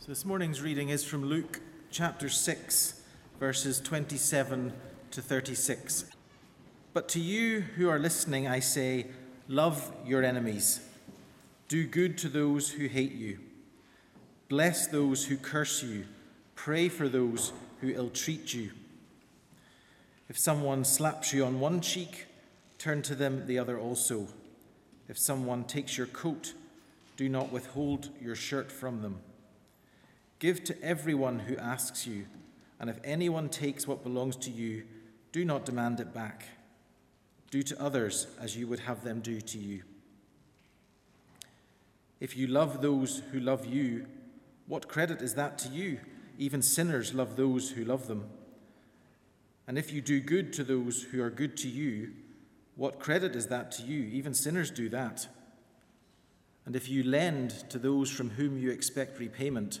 So this morning's reading is from Luke chapter 6, verses 27 to 36. But to you who are listening, I say, love your enemies, do good to those who hate you, bless those who curse you, pray for those who ill treat you. If someone slaps you on one cheek, turn to them the other also. If someone takes your coat, do not withhold your shirt from them. Give to everyone who asks you, and if anyone takes what belongs to you, do not demand it back. Do to others as you would have them do to you. If you love those who love you, what credit is that to you? Even sinners love those who love them. And if you do good to those who are good to you, what credit is that to you? Even sinners do that. And if you lend to those from whom you expect repayment,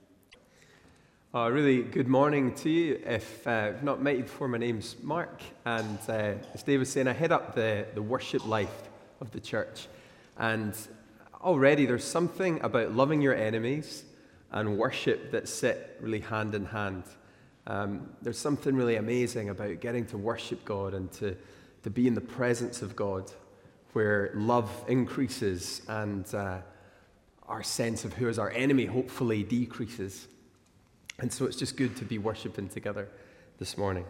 Uh, really good morning to you. If uh, not met you before, my name's Mark, and uh, as Dave was saying, I head up the, the worship life of the church. And already there's something about loving your enemies and worship that sit really hand in hand. Um, there's something really amazing about getting to worship God and to, to be in the presence of God, where love increases and uh, our sense of who is our enemy hopefully decreases. And so it's just good to be worshiping together this morning.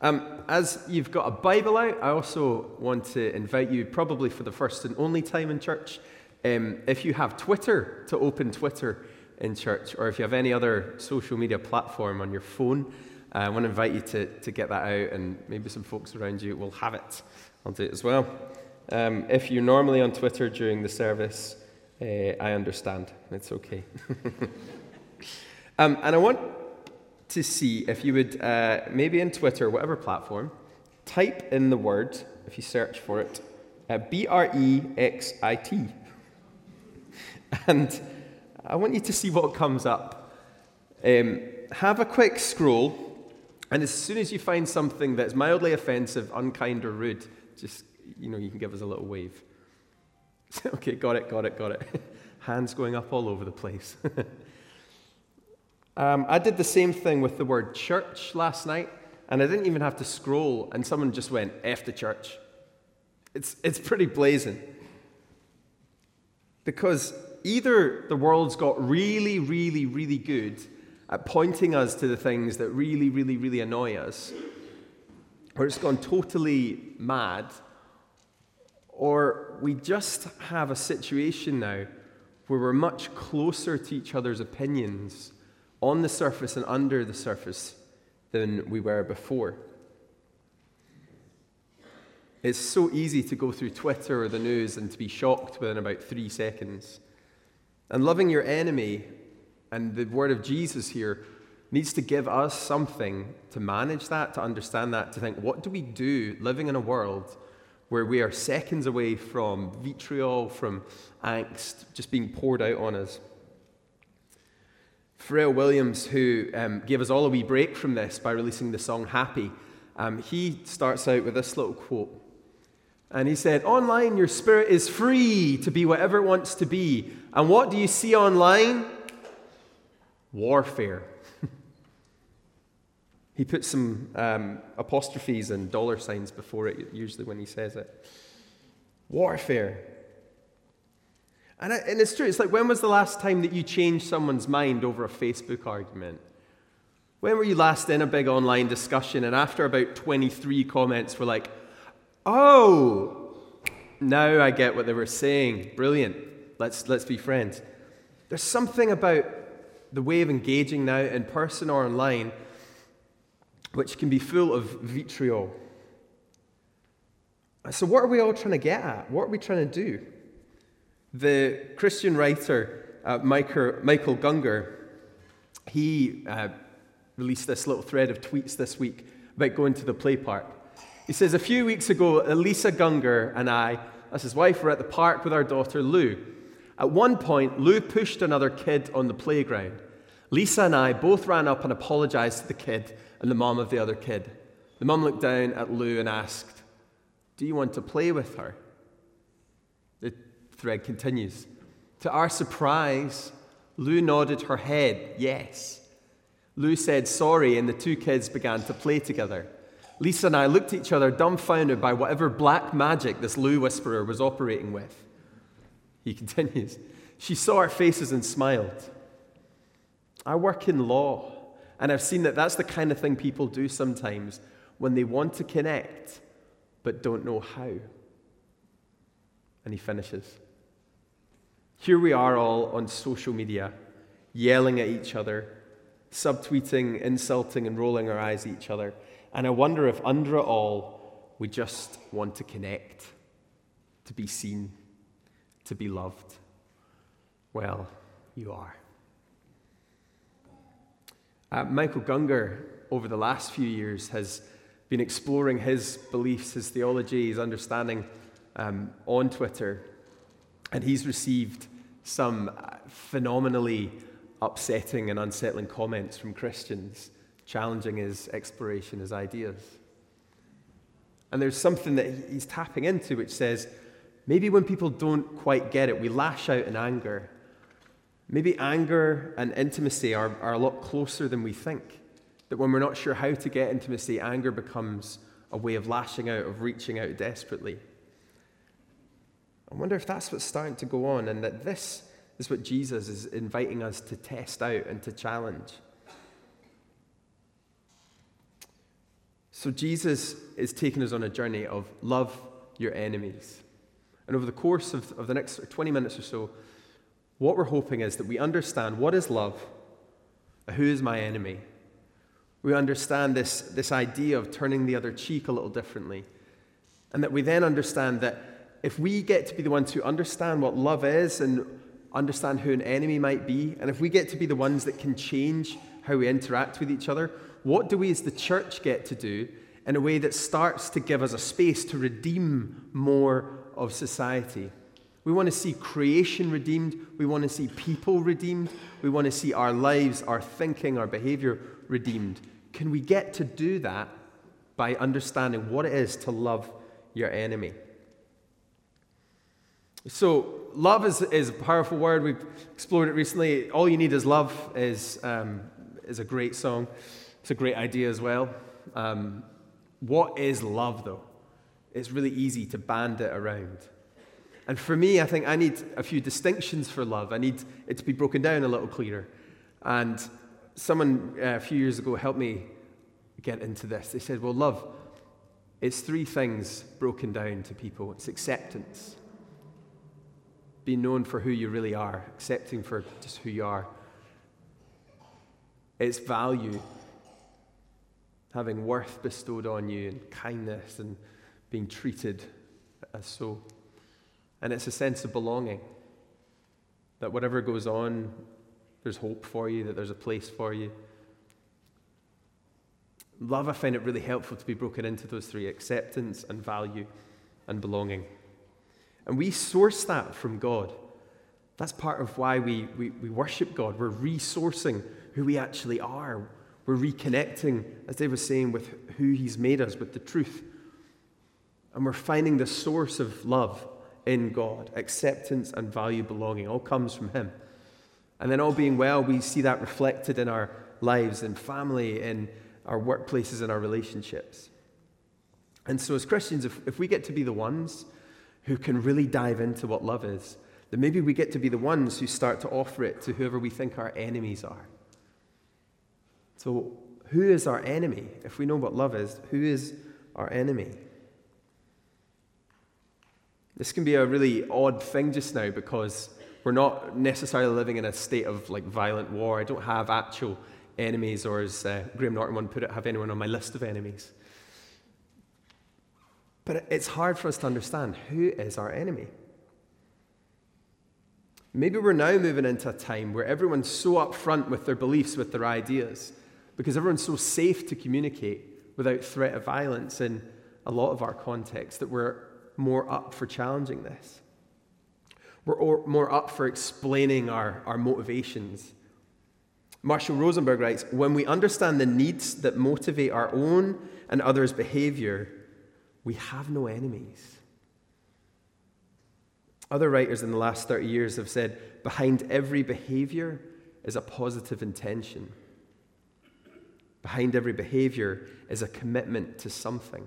Um, as you've got a Bible out, I also want to invite you, probably for the first and only time in church, um, if you have Twitter, to open Twitter in church, or if you have any other social media platform on your phone, uh, I want to invite you to, to get that out, and maybe some folks around you will have it. I'll do it as well. Um, if you're normally on Twitter during the service, uh, I understand. It's okay. Um, and I want to see if you would, uh, maybe in Twitter, whatever platform, type in the word, if you search for it, uh, B R E X I T. And I want you to see what comes up. Um, have a quick scroll, and as soon as you find something that's mildly offensive, unkind, or rude, just, you know, you can give us a little wave. okay, got it, got it, got it. Hands going up all over the place. Um, I did the same thing with the word church last night, and I didn't even have to scroll, and someone just went, F the church. It's, it's pretty blazing. Because either the world's got really, really, really good at pointing us to the things that really, really, really annoy us, or it's gone totally mad, or we just have a situation now where we're much closer to each other's opinions on the surface and under the surface than we were before. It's so easy to go through Twitter or the news and to be shocked within about three seconds. And loving your enemy and the word of Jesus here needs to give us something to manage that, to understand that, to think, what do we do living in a world where we are seconds away from vitriol, from angst just being poured out on us? Pharrell Williams, who um, gave us all a wee break from this by releasing the song Happy, um, he starts out with this little quote. And he said, Online, your spirit is free to be whatever it wants to be. And what do you see online? Warfare. he puts some um, apostrophes and dollar signs before it, usually when he says it. Warfare. And, I, and it's true. It's like, when was the last time that you changed someone's mind over a Facebook argument? When were you last in a big online discussion and after about 23 comments were like, oh, now I get what they were saying. Brilliant. Let's, let's be friends. There's something about the way of engaging now in person or online which can be full of vitriol. So, what are we all trying to get at? What are we trying to do? The Christian writer uh, Michael, Michael Gungor, he uh, released this little thread of tweets this week about going to the play park. He says, A few weeks ago, Elisa Gungor and I, as his wife, were at the park with our daughter Lou. At one point, Lou pushed another kid on the playground. Lisa and I both ran up and apologized to the kid and the mom of the other kid. The mom looked down at Lou and asked, Do you want to play with her? Thread continues. To our surprise, Lou nodded her head, yes. Lou said sorry, and the two kids began to play together. Lisa and I looked at each other, dumbfounded by whatever black magic this Lou whisperer was operating with. He continues. She saw our faces and smiled. I work in law, and I've seen that that's the kind of thing people do sometimes when they want to connect but don't know how. And he finishes. Here we are all on social media, yelling at each other, subtweeting, insulting, and rolling our eyes at each other. And I wonder if under it all, we just want to connect, to be seen, to be loved. Well, you are. Uh, Michael Gungor, over the last few years, has been exploring his beliefs, his theology, his understanding um, on Twitter. And he's received some uh, phenomenally upsetting and unsettling comments from Christians challenging his exploration, his ideas. And there's something that he's tapping into which says maybe when people don't quite get it, we lash out in anger Maybe anger and intimacy are, are a lot closer than we think. That when we're not sure how to get intimacy, anger becomes a way of lashing out, of reaching out desperately. I wonder if that's what's starting to go on, and that this is what Jesus is inviting us to test out and to challenge. So, Jesus is taking us on a journey of love your enemies. And over the course of, of the next 20 minutes or so, what we're hoping is that we understand what is love, who is my enemy. We understand this, this idea of turning the other cheek a little differently. And that we then understand that if we get to be the ones who understand what love is and understand who an enemy might be, and if we get to be the ones that can change how we interact with each other, what do we as the church get to do in a way that starts to give us a space to redeem more of society? We want to see creation redeemed. We want to see people redeemed. We want to see our lives, our thinking, our behavior redeemed. Can we get to do that by understanding what it is to love your enemy? So, love is, is a powerful word. We've explored it recently. All You Need Is Love is, um, is a great song. It's a great idea as well. Um, what is love, though? It's really easy to band it around. And for me, I think I need a few distinctions for love. I need it to be broken down a little clearer. And someone uh, a few years ago helped me get into this. They said, well, love, it's three things broken down to people it's acceptance, being known for who you really are, accepting for just who you are, it's value, having worth bestowed on you, and kindness, and being treated as so. And it's a sense of belonging that whatever goes on, there's hope for you, that there's a place for you. Love, I find it really helpful to be broken into those three acceptance and value and belonging. And we source that from God. That's part of why we, we, we worship God. We're resourcing who we actually are. We're reconnecting, as Dave was saying, with who He's made us, with the truth. And we're finding the source of love in God. Acceptance and value belonging all comes from Him. And then, all being well, we see that reflected in our lives, in family, in our workplaces, in our relationships. And so, as Christians, if, if we get to be the ones who can really dive into what love is, then maybe we get to be the ones who start to offer it to whoever we think our enemies are. So, who is our enemy? If we know what love is, who is our enemy? This can be a really odd thing just now because we're not necessarily living in a state of like violent war. I don't have actual enemies, or as uh, Graham Norton once put it, have anyone on my list of enemies. But it's hard for us to understand who is our enemy. Maybe we're now moving into a time where everyone's so upfront with their beliefs, with their ideas, because everyone's so safe to communicate without threat of violence in a lot of our contexts, that we're more up for challenging this. We're more up for explaining our, our motivations. Marshall Rosenberg writes When we understand the needs that motivate our own and others' behavior, we have no enemies. Other writers in the last 30 years have said behind every behavior is a positive intention. Behind every behavior is a commitment to something.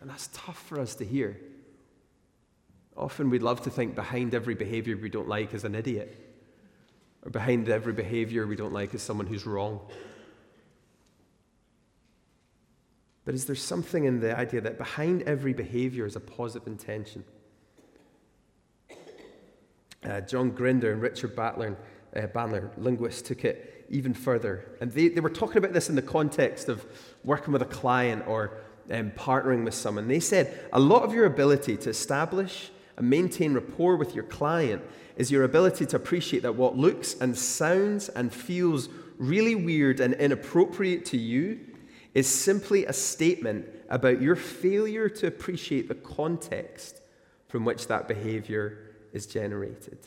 And that's tough for us to hear. Often we'd love to think behind every behavior we don't like is an idiot, or behind every behavior we don't like is someone who's wrong. But is there something in the idea that behind every behavior is a positive intention? Uh, John Grinder and Richard Battler, uh, Bandler, linguists, took it even further. And they, they were talking about this in the context of working with a client or um, partnering with someone. They said a lot of your ability to establish and maintain rapport with your client is your ability to appreciate that what looks and sounds and feels really weird and inappropriate to you is simply a statement about your failure to appreciate the context from which that behavior is generated.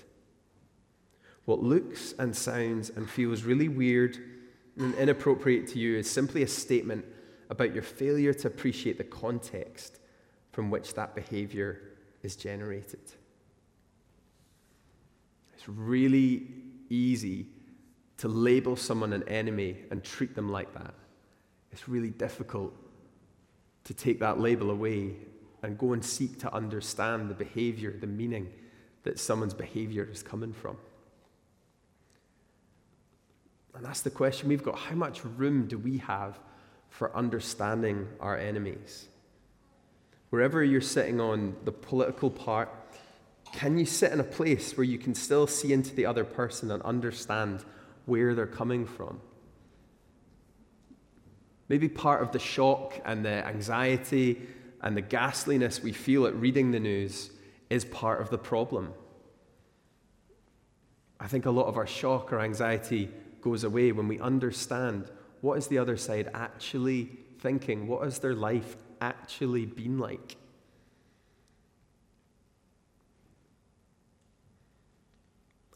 What looks and sounds and feels really weird and inappropriate to you is simply a statement about your failure to appreciate the context from which that behavior is generated. It's really easy to label someone an enemy and treat them like that. It's really difficult to take that label away and go and seek to understand the behavior, the meaning that someone's behavior is coming from. And that's the question we've got. How much room do we have for understanding our enemies? Wherever you're sitting on the political part, can you sit in a place where you can still see into the other person and understand where they're coming from? Maybe part of the shock and the anxiety and the ghastliness we feel at reading the news is part of the problem. I think a lot of our shock or anxiety goes away when we understand what is the other side actually thinking? What has their life actually been like?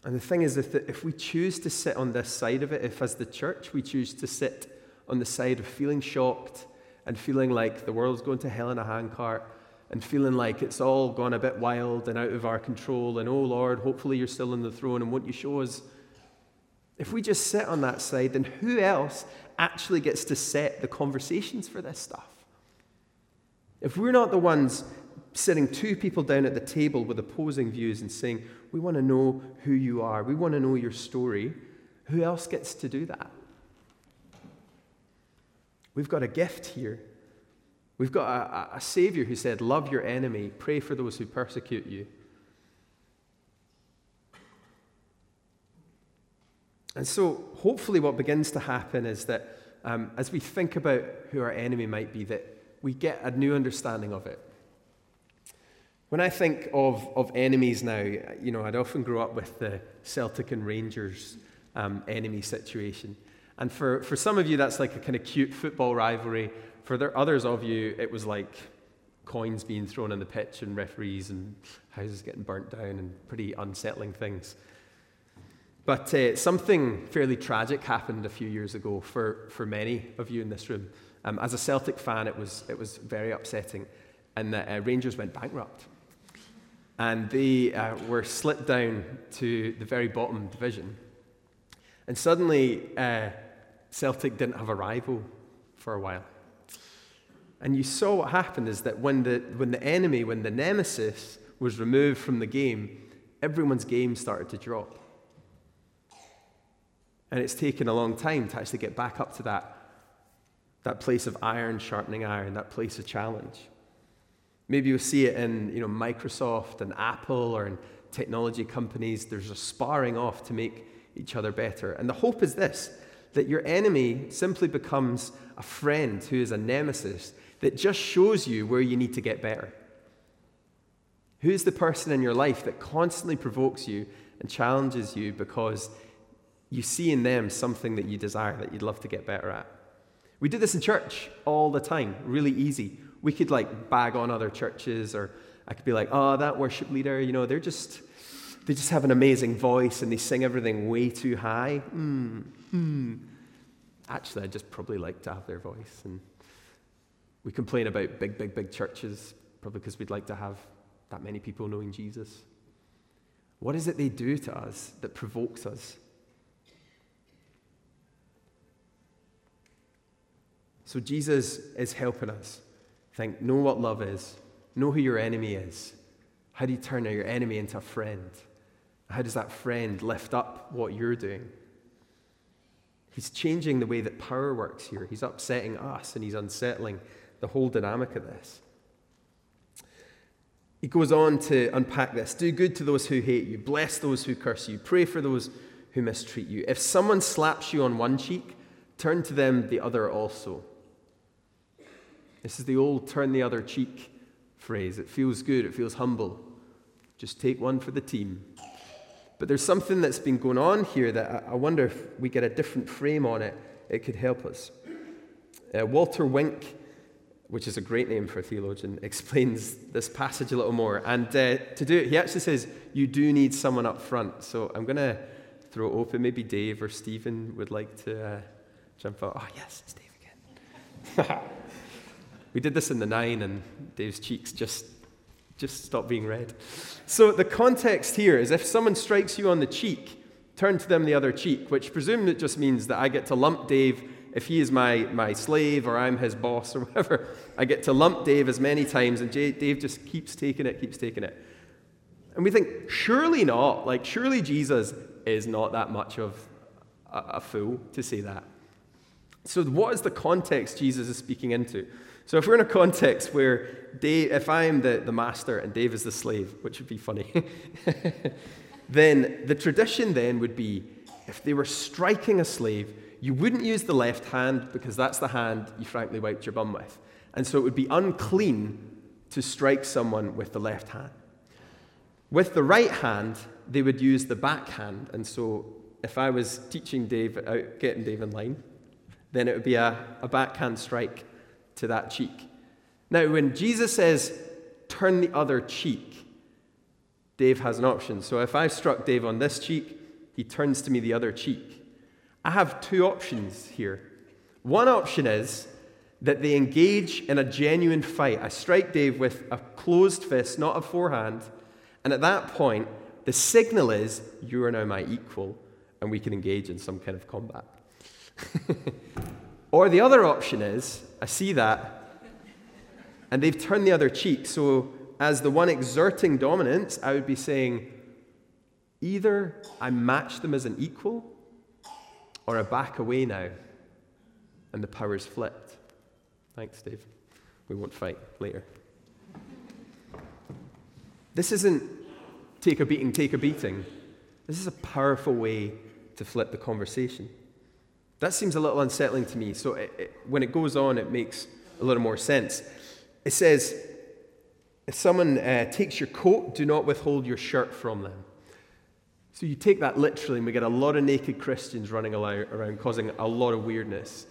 And the thing is, if, if we choose to sit on this side of it, if as the church we choose to sit on the side of feeling shocked and feeling like the world's going to hell in a handcart and feeling like it's all gone a bit wild and out of our control, and oh Lord, hopefully you're still on the throne and won't you show us? If we just sit on that side, then who else actually gets to set the conversations for this stuff? If we're not the ones sitting two people down at the table with opposing views and saying, We want to know who you are, we want to know your story, who else gets to do that? We've got a gift here. We've got a, a, Savior who said, Love your enemy, pray for those who persecute you. And so, hopefully, what begins to happen is that um, as we think about who our enemy might be, that we get a new understanding of it. When I think of, of enemies now, you know, I'd often grow up with the Celtic and Rangers um, enemy situation. And for, for some of you, that's like a kind of cute football rivalry. For the others of you, it was like coins being thrown on the pitch and referees and houses getting burnt down and pretty unsettling things. But uh, something fairly tragic happened a few years ago for, for many of you in this room. Um, as a Celtic fan, it was, it was very upsetting. And the uh, Rangers went bankrupt. And they uh, were slipped down to the very bottom division. And suddenly, uh, Celtic didn't have a rival for a while. And you saw what happened is that when the, when the enemy, when the nemesis was removed from the game, everyone's game started to drop. And it's taken a long time to actually get back up to that, that place of iron sharpening iron, that place of challenge. Maybe you'll see it in you know, Microsoft and Apple or in technology companies. There's a sparring off to make each other better. And the hope is this that your enemy simply becomes a friend who is a nemesis that just shows you where you need to get better. Who's the person in your life that constantly provokes you and challenges you because you see in them something that you desire, that you'd love to get better at. We do this in church all the time, really easy. We could like bag on other churches, or I could be like, oh, that worship leader, you know, they're just, they just have an amazing voice and they sing everything way too high. Hmm, hmm. Actually, I just probably like to have their voice. And we complain about big, big, big churches, probably because we'd like to have that many people knowing Jesus. What is it they do to us that provokes us? So Jesus is helping us think, know what love is, know who your enemy is. How do you turn your enemy into a friend? How does that friend lift up what you're doing? He's changing the way that power works here. He's upsetting us and he's unsettling the whole dynamic of this. He goes on to unpack this do good to those who hate you, bless those who curse you, pray for those who mistreat you. If someone slaps you on one cheek, turn to them the other also. This is the old turn the other cheek phrase. It feels good, it feels humble. Just take one for the team. But there's something that's been going on here that I wonder if we get a different frame on it, it could help us. Uh, Walter Wink, which is a great name for a theologian, explains this passage a little more. And uh, to do it, he actually says, You do need someone up front. So I'm going to throw it open. Maybe Dave or Stephen would like to uh, jump out. Oh, yes, it's Dave again. We did this in the nine, and Dave's cheeks just, just stop being red. So the context here is if someone strikes you on the cheek, turn to them the other cheek, which presumably just means that I get to lump Dave if he is my, my slave or I'm his boss or whatever. I get to lump Dave as many times, and Dave just keeps taking it, keeps taking it. And we think, surely not. Like, surely Jesus is not that much of a, a fool to say that. So, what is the context Jesus is speaking into? So if we're in a context where Dave, if I'm the, the master and Dave is the slave, which would be funny, then the tradition then would be if they were striking a slave, you wouldn't use the left hand because that's the hand you frankly wiped your bum with. And so it would be unclean to strike someone with the left hand. With the right hand, they would use the backhand. And so if I was teaching Dave, out, getting Dave in line, then it would be a, a backhand strike to that cheek. Now, when Jesus says, turn the other cheek, Dave has an option. So if I've struck Dave on this cheek, he turns to me the other cheek. I have two options here. One option is that they engage in a genuine fight. I strike Dave with a closed fist, not a forehand. And at that point, the signal is, you are now my equal, and we can engage in some kind of combat. or the other option is, I see that. And they've turned the other cheek. So, as the one exerting dominance, I would be saying either I match them as an equal or I back away now. And the power's flipped. Thanks, Dave. We won't fight later. This isn't take a beating, take a beating. This is a powerful way to flip the conversation. That seems a little unsettling to me. So it, it, when it goes on, it makes a little more sense. It says, if someone uh, takes your coat, do not withhold your shirt from them. So you take that literally, and we get a lot of naked Christians running around, causing a lot of weirdness.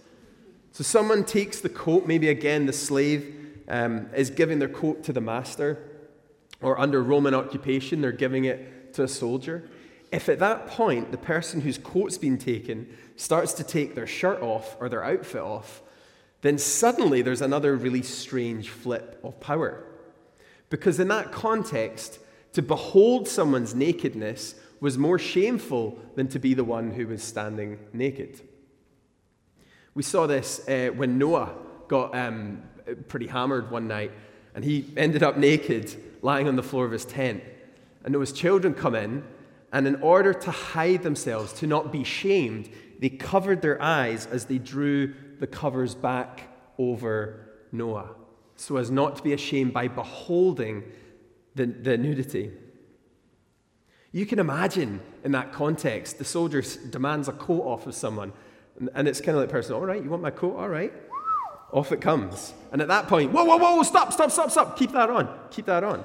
So someone takes the coat, maybe again the slave um, is giving their coat to the master, or under Roman occupation, they're giving it to a soldier. If at that point the person whose coat's been taken starts to take their shirt off or their outfit off, then suddenly there's another really strange flip of power. Because in that context, to behold someone's nakedness was more shameful than to be the one who was standing naked. We saw this uh, when Noah got um, pretty hammered one night and he ended up naked lying on the floor of his tent. And Noah's children come in and in order to hide themselves, to not be shamed, they covered their eyes as they drew the covers back over Noah, so as not to be ashamed by beholding the, the nudity. You can imagine in that context, the soldier demands a coat off of someone, and, it's kind of like person, all right, you want my coat? All right. Off it comes. And at that point, whoa, whoa, whoa, stop, stop, stop, stop, keep that on, keep that on.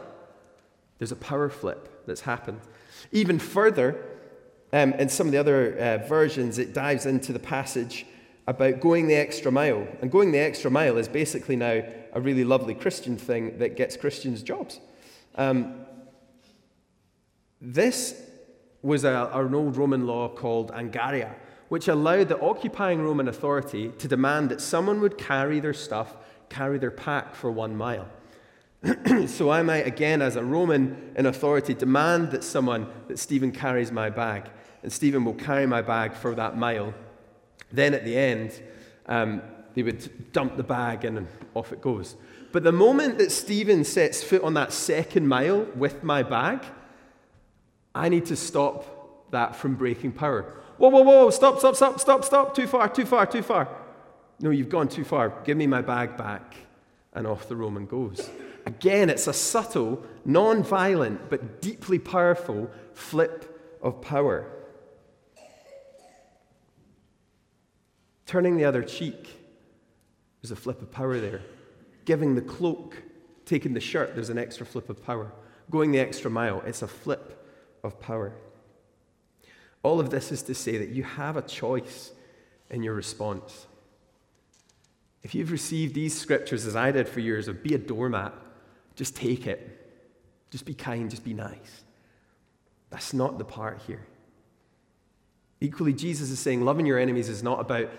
There's a power flip that's happened. Even further, um, in some of the other uh, versions, it dives into the passage about going the extra mile. And going the extra mile is basically now a really lovely Christian thing that gets Christians jobs. Um, this was a, an old Roman law called Angaria, which allowed the occupying Roman authority to demand that someone would carry their stuff, carry their pack for one mile. so I might, again, as a Roman in authority, demand that someone, that Stephen carries my bag, and Stephen will carry my bag for that mile. Then at the end, um, they would dump the bag and off it goes. But the moment that Stephen sets foot on that second mile with my bag, I need to stop that from breaking power. Whoa, whoa, whoa, stop, stop, stop, stop, stop, too far, too far, too far. No, you've gone too far. Give me my bag back. And off the Roman goes. Again, it's a subtle, non violent, but deeply powerful flip of power. Turning the other cheek, there's a flip of power there. Giving the cloak, taking the shirt, there's an extra flip of power. Going the extra mile, it's a flip of power. All of this is to say that you have a choice in your response. If you've received these scriptures, as I did for years, of be a doormat, just take it. Just be kind, just be nice. That's not the part here. Equally, Jesus is saying loving your enemies is not about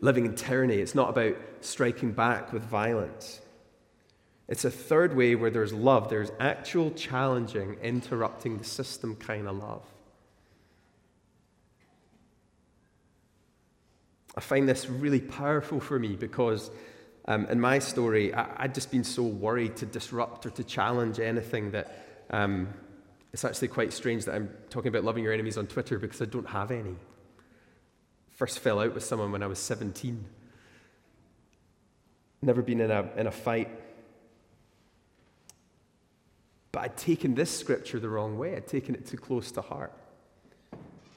living in tyranny, it's not about striking back with violence. It's a third way where there's love, there's actual challenging, interrupting the system kind of love. I find this really powerful for me because um, in my story, I, would just been so worried to disrupt or to challenge anything that um, it's actually quite strange that I'm talking about loving your enemies on Twitter because I don't have any. First fell out with someone when I was 17. Never been in a, in a fight. But I'd taken this scripture the wrong way. I'd taken it too close to heart.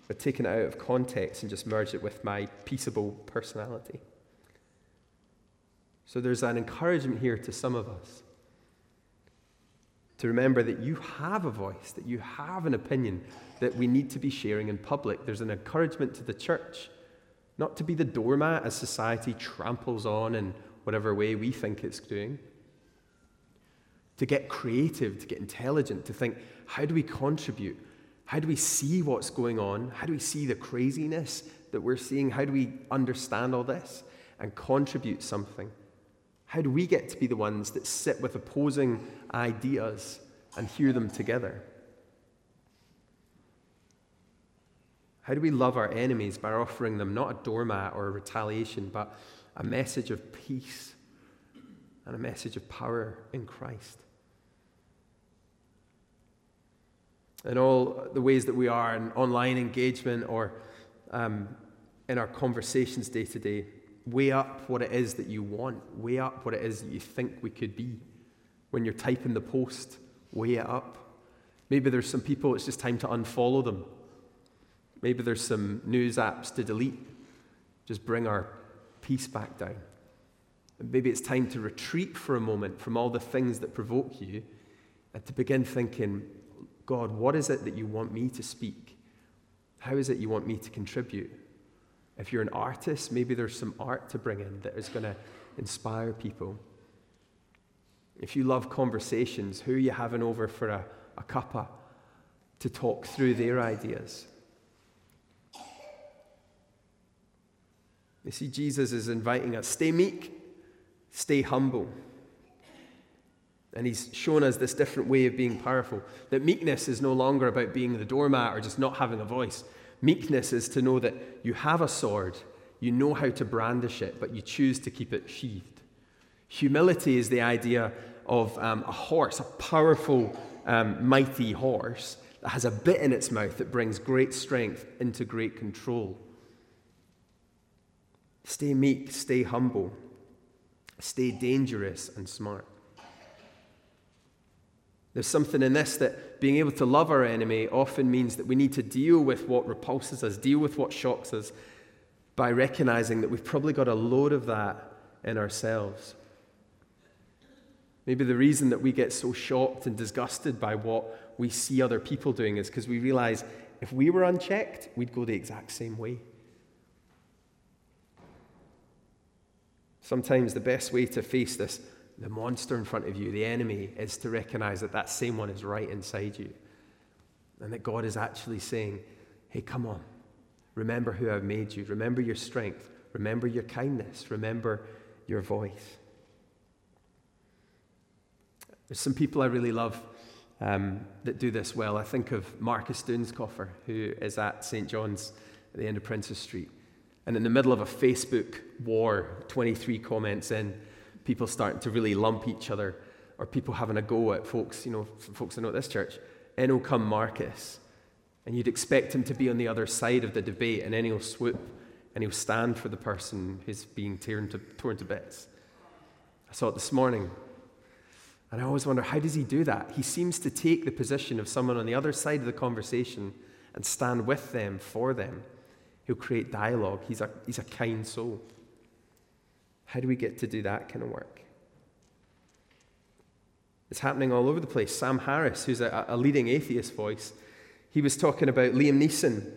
I'd taken it out of context and just merged it with my peaceable personality. So there's an encouragement here to some of us to remember that you have a voice, that you have an opinion that we need to be sharing in public. There's an encouragement to the church not to be the doormat as society tramples on in whatever way we think it's doing. To get creative, to get intelligent, to think, how do we contribute? How do we see what's going on? How do we see the craziness that we're seeing? How do we understand all this and contribute something? How do we get to be the ones that sit with opposing ideas and hear them together? How do we love our enemies by offering them not a doormat or a retaliation, but a message of peace and a message of power in Christ? In all the ways that we are in online engagement or um, in our conversations day to day, Weigh up what it is that you want. Weigh up what it is that you think we could be. When you're typing the post, weigh it up. Maybe there's some people, it's just time to unfollow them. Maybe there's some news apps to delete. Just bring our peace back down. And maybe it's time to retreat for a moment from all the things that provoke you and to begin thinking, God, what is it that you want me to speak? How is it you want me to contribute? If you're an artist, maybe there's some art to bring in that is going to inspire people. If you love conversations, who are you having over for a, a cuppa to talk through their ideas? You see, Jesus is inviting us stay meek, stay humble. And he's shown us this different way of being powerful. That meekness is no longer about being the doormat or just not having a voice. Meekness is to know that you have a sword, you know how to brandish it, but you choose to keep it sheathed. Humility is the idea of um, a horse, a powerful, um, mighty horse that has a bit in its mouth that brings great strength into great control. Stay meek, stay humble, stay dangerous and smart. There's something in this that being able to love our enemy often means that we need to deal with what repulses us, deal with what shocks us, by recognizing that we've probably got a load of that in ourselves. Maybe the reason that we get so shocked and disgusted by what we see other people doing is because we realize if we were unchecked, we'd go the exact same way. Sometimes the best way to face this, the monster in front of you, the enemy, is to recognize that that same one is right inside you. And that God is actually saying, hey, come on. Remember who I've made you. Remember your strength. Remember your kindness. Remember your voice. There's some people I really love um, that do this well. I think of Markus Dünzkofer, who is at St. John's at the end of Princes Street. And in the middle of a Facebook war, 23 comments in, people starting to really lump each other, or people having a go at folks, you know, folks that know at this church. In will come Markus. And you'd expect him to be on the other side of the debate, and then he'll swoop and he'll stand for the person who's being torn to, torn to bits. I saw it this morning. And I always wonder, how does he do that? He seems to take the position of someone on the other side of the conversation and stand with them, for them. He'll create dialogue. He's a, he's a kind soul. How do we get to do that kind of work? It's happening all over the place. Sam Harris, who's a, a leading atheist voice, he was talking about Liam Neeson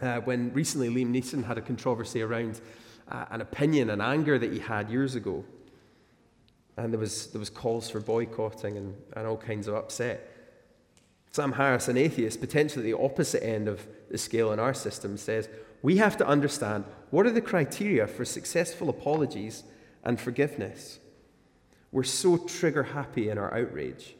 uh, when recently Liam Neeson had a controversy around uh, an opinion and anger that he had years ago. And there was, there was calls for boycotting and, and all kinds of upset. Sam Harris, an atheist, potentially the opposite end of the scale in our system, says we have to understand what are the criteria for successful apologies and forgiveness. We're so trigger happy in our outrage.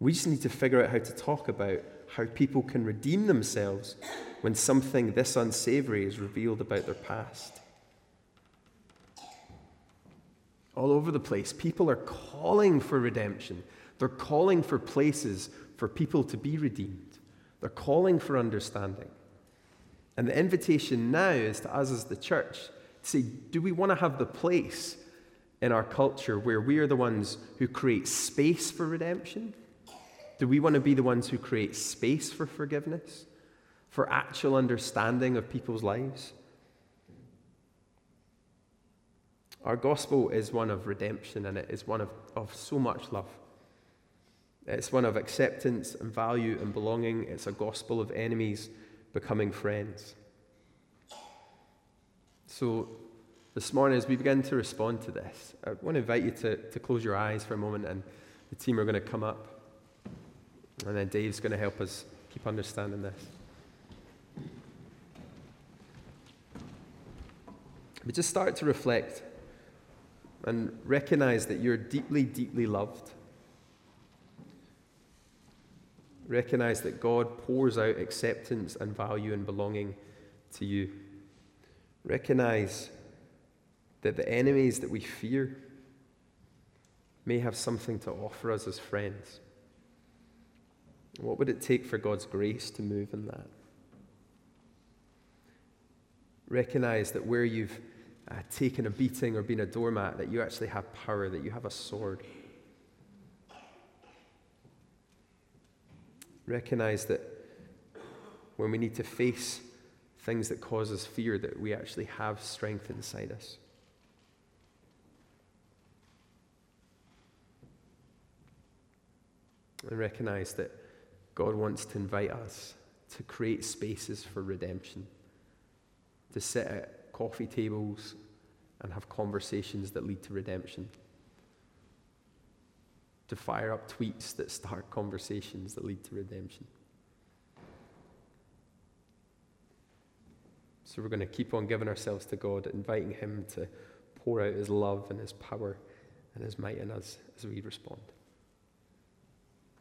We just need to figure out how to talk about how people can redeem themselves when something this unsavory is revealed about their past. All over the place, people are calling for redemption. They're calling for places for people to be redeemed. They're calling for understanding. And the invitation now is to us as the church to say, do we want to have the place in our culture where we are the ones who create space for redemption? Do we want to be the ones who create space for forgiveness, for actual understanding of people's lives? Our gospel is one of redemption and it is one of, of so much love. It's one of acceptance and value and belonging. It's a gospel of enemies becoming friends. So, this morning, as we begin to respond to this, I want to invite you to, to close your eyes for a moment, and the team are going to come up. And then Dave's going to help us keep understanding this. But just start to reflect and recognize that you're deeply, deeply loved. Recognize that God pours out acceptance and value and belonging to you. Recognize that the enemies that we fear may have something to offer us as friends. What would it take for God's grace to move in that? Recognize that where you've uh, taken a beating or been a doormat, that you actually have power, that you have a sword. Recognize that when we need to face things that cause us fear, that we actually have strength inside us. And recognize that God wants to invite us to create spaces for redemption, to sit at coffee tables and have conversations that lead to redemption, to fire up tweets that start conversations that lead to redemption. So we're going to keep on giving ourselves to God, inviting Him to pour out His love and His power and His might in us as we respond.